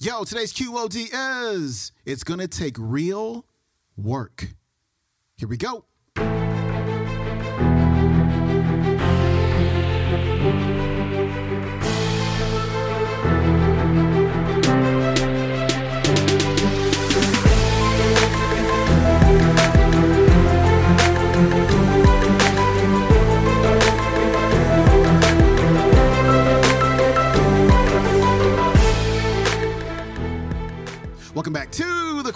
Yo, today's QOD is it's to take real work. Here we go.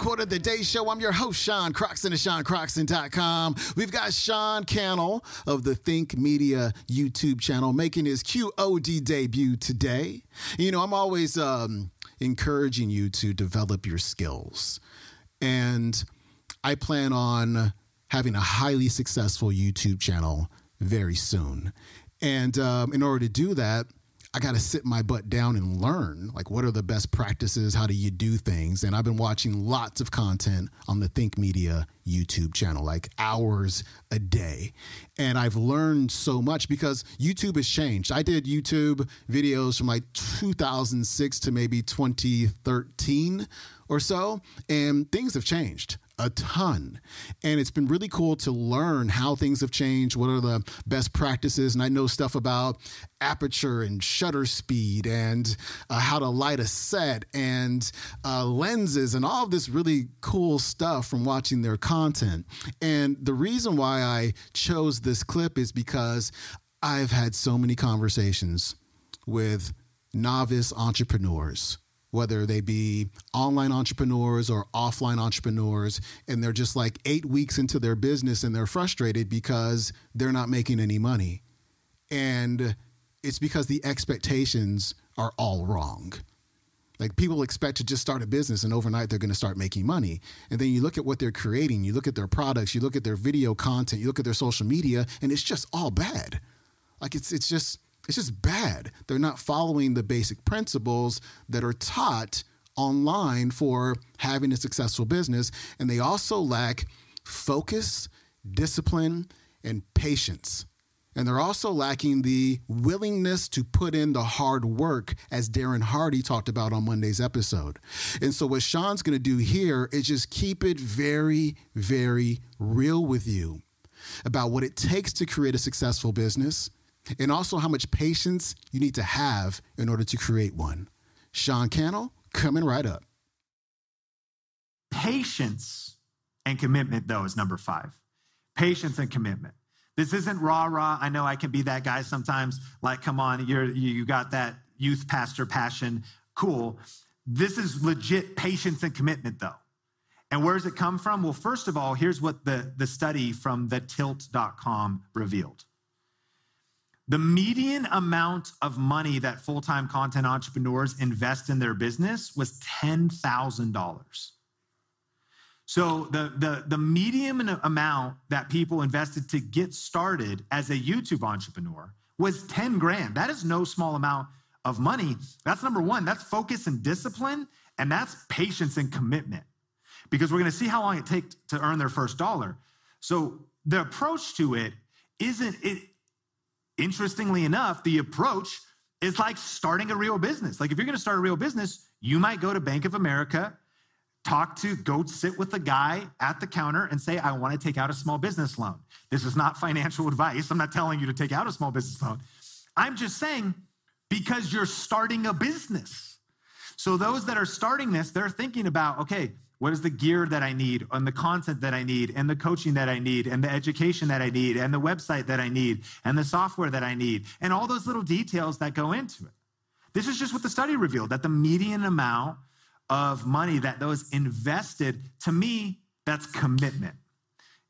Quote of the Day Show. I'm your host, Sean Croxton of SeanCroxton.com. We've got Sean Cannell of the Think Media YouTube channel making his QOD debut today. You know, I'm always um, encouraging you to develop your skills. And I plan on having a highly successful YouTube channel very soon. And um, in order to do that, I got to sit my butt down and learn like what are the best practices, how do you do things? And I've been watching lots of content on the Think Media YouTube channel, like hours a day. And I've learned so much because YouTube has changed. I did YouTube videos from like 2006 to maybe 2013 or so, and things have changed a ton. And it's been really cool to learn how things have changed, what are the best practices. And I know stuff about aperture and shutter speed and uh, how to light a set and uh, lenses and all of this really cool stuff from watching their content. And the reason why I chose this clip is because I've had so many conversations with novice entrepreneurs whether they be online entrepreneurs or offline entrepreneurs, and they're just like eight weeks into their business and they're frustrated because they're not making any money. And it's because the expectations are all wrong. Like people expect to just start a business and overnight they're going to start making money. And then you look at what they're creating, you look at their products, you look at their video content, you look at their social media, and it's just all bad. Like it's it's just it's just bad. They're not following the basic principles that are taught online for having a successful business. And they also lack focus, discipline, and patience. And they're also lacking the willingness to put in the hard work, as Darren Hardy talked about on Monday's episode. And so, what Sean's going to do here is just keep it very, very real with you about what it takes to create a successful business and also how much patience you need to have in order to create one. Sean Cannell coming right up. Patience and commitment, though, is number five. Patience and commitment. This isn't rah rah. I know I can be that guy sometimes. Like, come on, you're you got that youth pastor passion. Cool. This is legit patience and commitment, though. And where does it come from? Well, first of all, here's what the, the study from the tilt.com revealed. The median amount of money that full time content entrepreneurs invest in their business was $10,000. So the, the, the median amount that people invested to get started as a YouTube entrepreneur was 10 grand. That is no small amount of money. That's number one. That's focus and discipline, and that's patience and commitment. Because we're gonna see how long it takes to earn their first dollar. So the approach to it isn't it interestingly enough, the approach is like starting a real business. Like if you're going to start a real business, you might go to Bank of America, talk to, go sit with the guy at the counter and say, I want to take out a small business loan. This is not financial advice. I'm not telling you to take out a small business loan. I'm just saying because you're starting a business. So those that are starting this, they're thinking about, okay, what is the gear that I need, and the content that I need, and the coaching that I need, and the education that I need, and the website that I need, and the software that I need, and all those little details that go into it. This is just what the study revealed that the median amount of money that those invested, to me, that's commitment.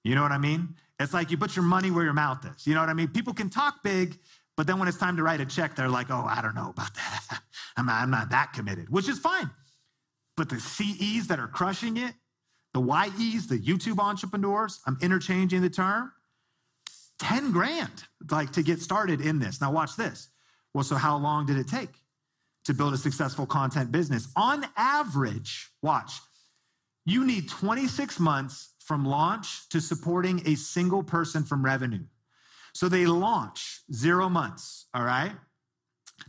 You know what I mean? It's like you put your money where your mouth is. You know what I mean? People can talk big, but then when it's time to write a check, they're like, oh, I don't know about that. I'm not, I'm not that committed, which is fine. But the CEs that are crushing it, the YEs, the YouTube entrepreneurs, I'm interchanging the term, 10 grand like to get started in this. Now watch this. Well, so how long did it take to build a successful content business? On average, watch, you need 26 months from launch to supporting a single person from revenue. So they launch zero months, all right?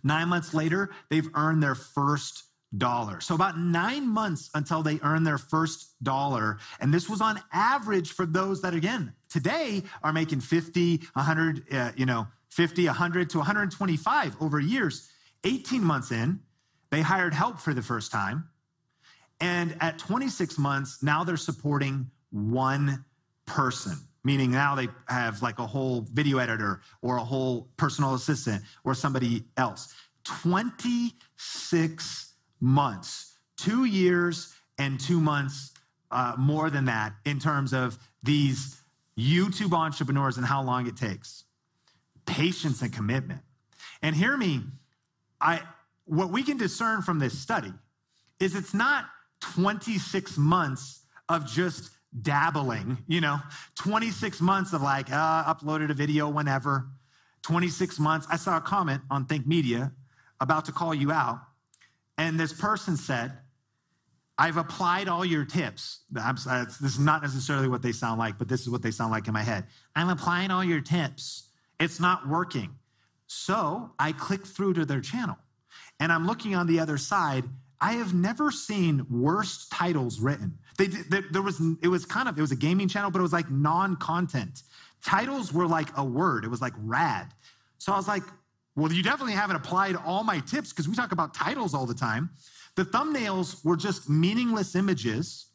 Nine months later, they've earned their first dollar. So about nine months until they earn their first dollar. And this was on average for those that, again, today are making 50, 100, uh, you know, 50, 100 to 125 over years. 18 months in, they hired help for the first time. And at 26 months, now they're supporting one person, meaning now they have like a whole video editor or a whole personal assistant or somebody else. 26 months, two years and two months uh, more than that in terms of these YouTube entrepreneurs and how long it takes. Patience and commitment. And hear me, I what we can discern from this study is it's not 26 months of just dabbling, you know, 26 months of like, uh, uploaded a video whenever, 26 months. I saw a comment on Think Media about to call you out, and this person said, I've applied all your tips. this is not necessarily what they sound like, but this is what they sound like in my head. I'm applying all your tips. It's not working. So I click through to their channel and I'm looking on the other side. I have never seen worse titles written. They, they, there was, it was kind of, it was a gaming channel, but it was like non-content. Titles were like a word. It was like rad. So I was like, well, you definitely haven't applied all my tips because we talk about titles all the time. The thumbnails were just meaningless images,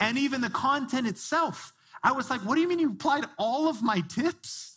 and even the content itself. I was like, what do you mean you applied all of my tips?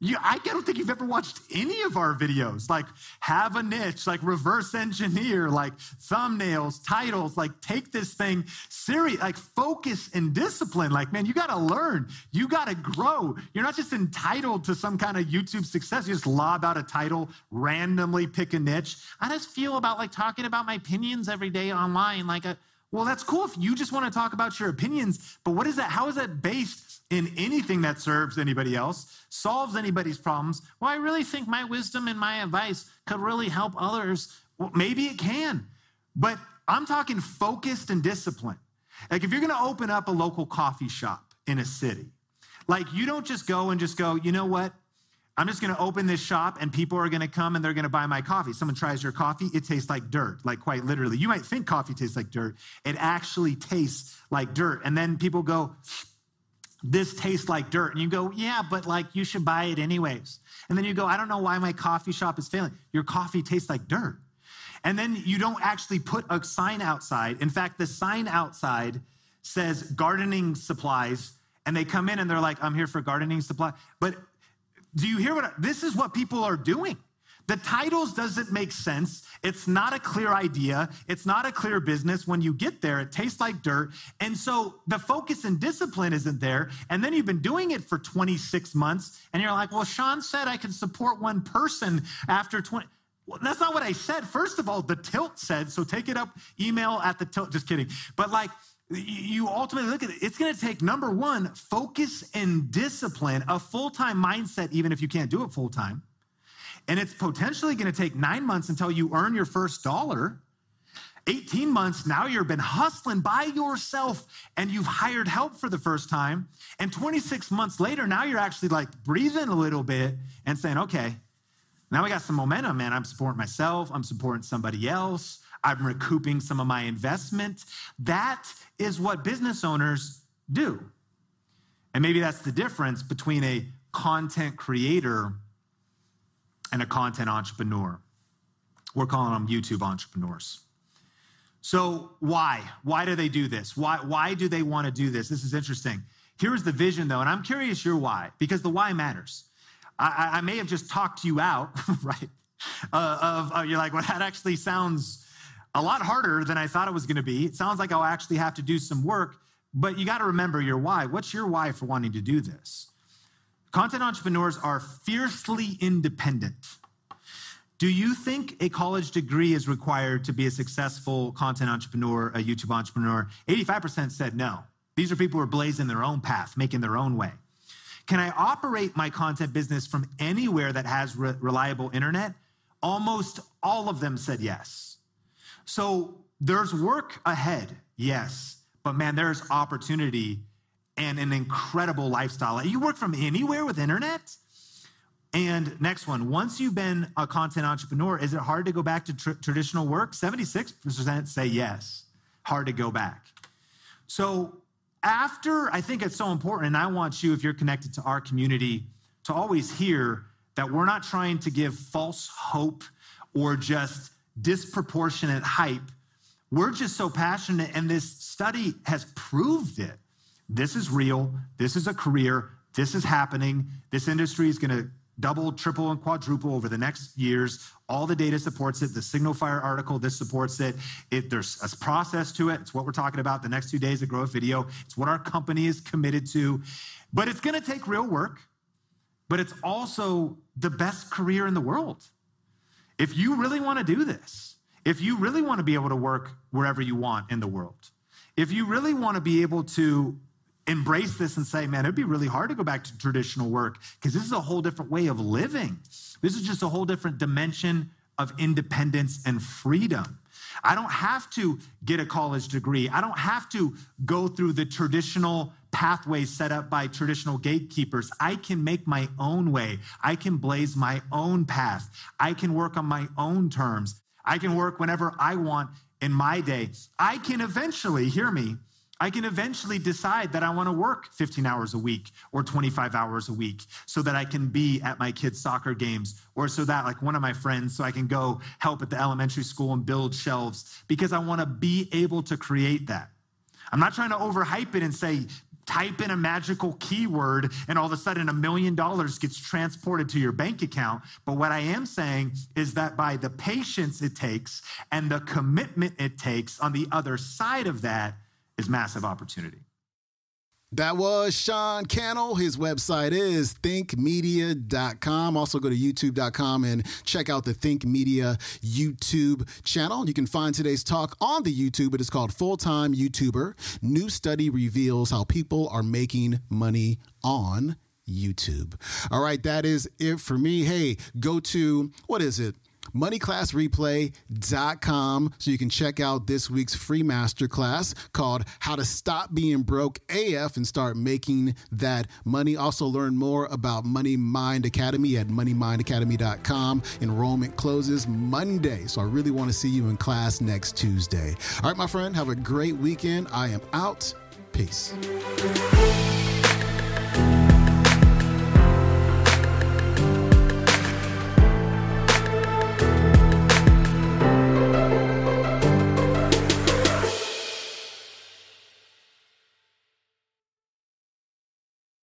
You, I don't think you've ever watched any of our videos. Like, have a niche, like reverse engineer, like thumbnails, titles, like take this thing serious, like focus and discipline. Like, man, you got to learn, you got to grow. You're not just entitled to some kind of YouTube success. You just lob out a title, randomly pick a niche. I just feel about like talking about my opinions every day online. Like, a, well, that's cool if you just want to talk about your opinions, but what is that? How is that based in anything that serves anybody else, solves anybody's problems, well, I really think my wisdom and my advice could really help others. Well, maybe it can, but I'm talking focused and disciplined. Like if you're going to open up a local coffee shop in a city, like you don't just go and just go, you know what? I'm just going to open this shop and people are going to come and they're going to buy my coffee. Someone tries your coffee, it tastes like dirt, like quite literally. You might think coffee tastes like dirt. It actually tastes like dirt. And then people go, this tastes like dirt. And you go, yeah, but like you should buy it anyways. And then you go, I don't know why my coffee shop is failing. Your coffee tastes like dirt. And then you don't actually put a sign outside. In fact, the sign outside says gardening supplies, and they come in and they're like, I'm here for gardening supply. But do you hear what I, this is what people are doing? The titles doesn't make sense. It's not a clear idea. It's not a clear business. When you get there, it tastes like dirt. And so the focus and discipline isn't there. And then you've been doing it for 26 months and you're like, well, Sean said I can support one person after 20. Well, that's not what I said. First of all, the tilt said, so take it up, email at the tilt. Just kidding. But like, you ultimately look at it, it's going to take number one, focus and discipline, a full time mindset, even if you can't do it full time. And it's potentially going to take nine months until you earn your first dollar. 18 months, now you've been hustling by yourself and you've hired help for the first time. And 26 months later, now you're actually like breathing a little bit and saying, okay, now we got some momentum, man. I'm supporting myself, I'm supporting somebody else, I'm recouping some of my investment. That is what business owners do. And maybe that's the difference between a content creator and a content entrepreneur. We're calling them YouTube entrepreneurs. So, why? Why do they do this? Why, why do they want to do this? This is interesting. Here's the vision, though, and I'm curious your why, because the why matters. I, I may have just talked you out, right? Uh, of uh, you're like, well, that actually sounds a lot harder than I thought it was going to be. It sounds like I'll actually have to do some work, but you got to remember your why. What's your why for wanting to do this? Content entrepreneurs are fiercely independent. Do you think a college degree is required to be a successful content entrepreneur, a YouTube entrepreneur? 85% said no. These are people who are blazing their own path, making their own way. Can I operate my content business from anywhere that has re- reliable internet? Almost all of them said yes. So there's work ahead, yes, but man, there's opportunity and an incredible lifestyle. You work from anywhere with internet? And next one, once you've been a content entrepreneur, is it hard to go back to tr- traditional work? 76% say yes, hard to go back. So, after, I think it's so important, and I want you, if you're connected to our community, to always hear that we're not trying to give false hope or just disproportionate hype. We're just so passionate, and this study has proved it. This is real. This is a career. This is happening. This industry is going to double, triple, and quadruple over the next years. All the data supports it. The SignalFire article, this supports it. There's a process to it. It's what we're talking about the next two days of Growth Video. It's what our company is committed to. But it's going to take real work, but it's also the best career in the world. If you really want to do this, if you really want to be able to work wherever you want in the world, if you really want to be able to embrace this and say, man, it'd be really hard to go back to traditional work because this is a whole different way of living. This is just a whole different dimension of independence and freedom. I don't have to get a college degree. I don't have to go through the traditional pathways set up by traditional gatekeepers. I can make my own way. I can blaze my own path. I can work on my own terms. I can work whenever I want in my day. I can eventually, hear me, I can eventually decide that I want to work 15 hours a week or 25 hours a week so that I can be at my kids' soccer games or so that, like one of my friends, so I can go help at the elementary school and build shelves because I want to be able to create that. I'm not trying to overhype it and say, type in a magical keyword and all of a sudden a million dollars gets transported to your bank account. But what I am saying is that by the patience it takes and the commitment it takes on the other side of that, is massive opportunity. That was Sean Cannell. His website is thinkmedia.com. Also go to youtube.com and check out the Think Media YouTube channel. You can find today's talk on the YouTube. It is called Full Time YouTuber. New study reveals how people are making money on YouTube. All right, that is it for me. Hey, go to what is it? moneyclassreplay.com so you can check out this week's free masterclass called How to Stop Being Broke AF and Start Making That Money. Also, learn more about Money Mind Academy at moneymindacademy.com. Enrollment closes Monday, so I really want to see you in class next Tuesday. All right, my friend, have a great weekend. I am out. Peace.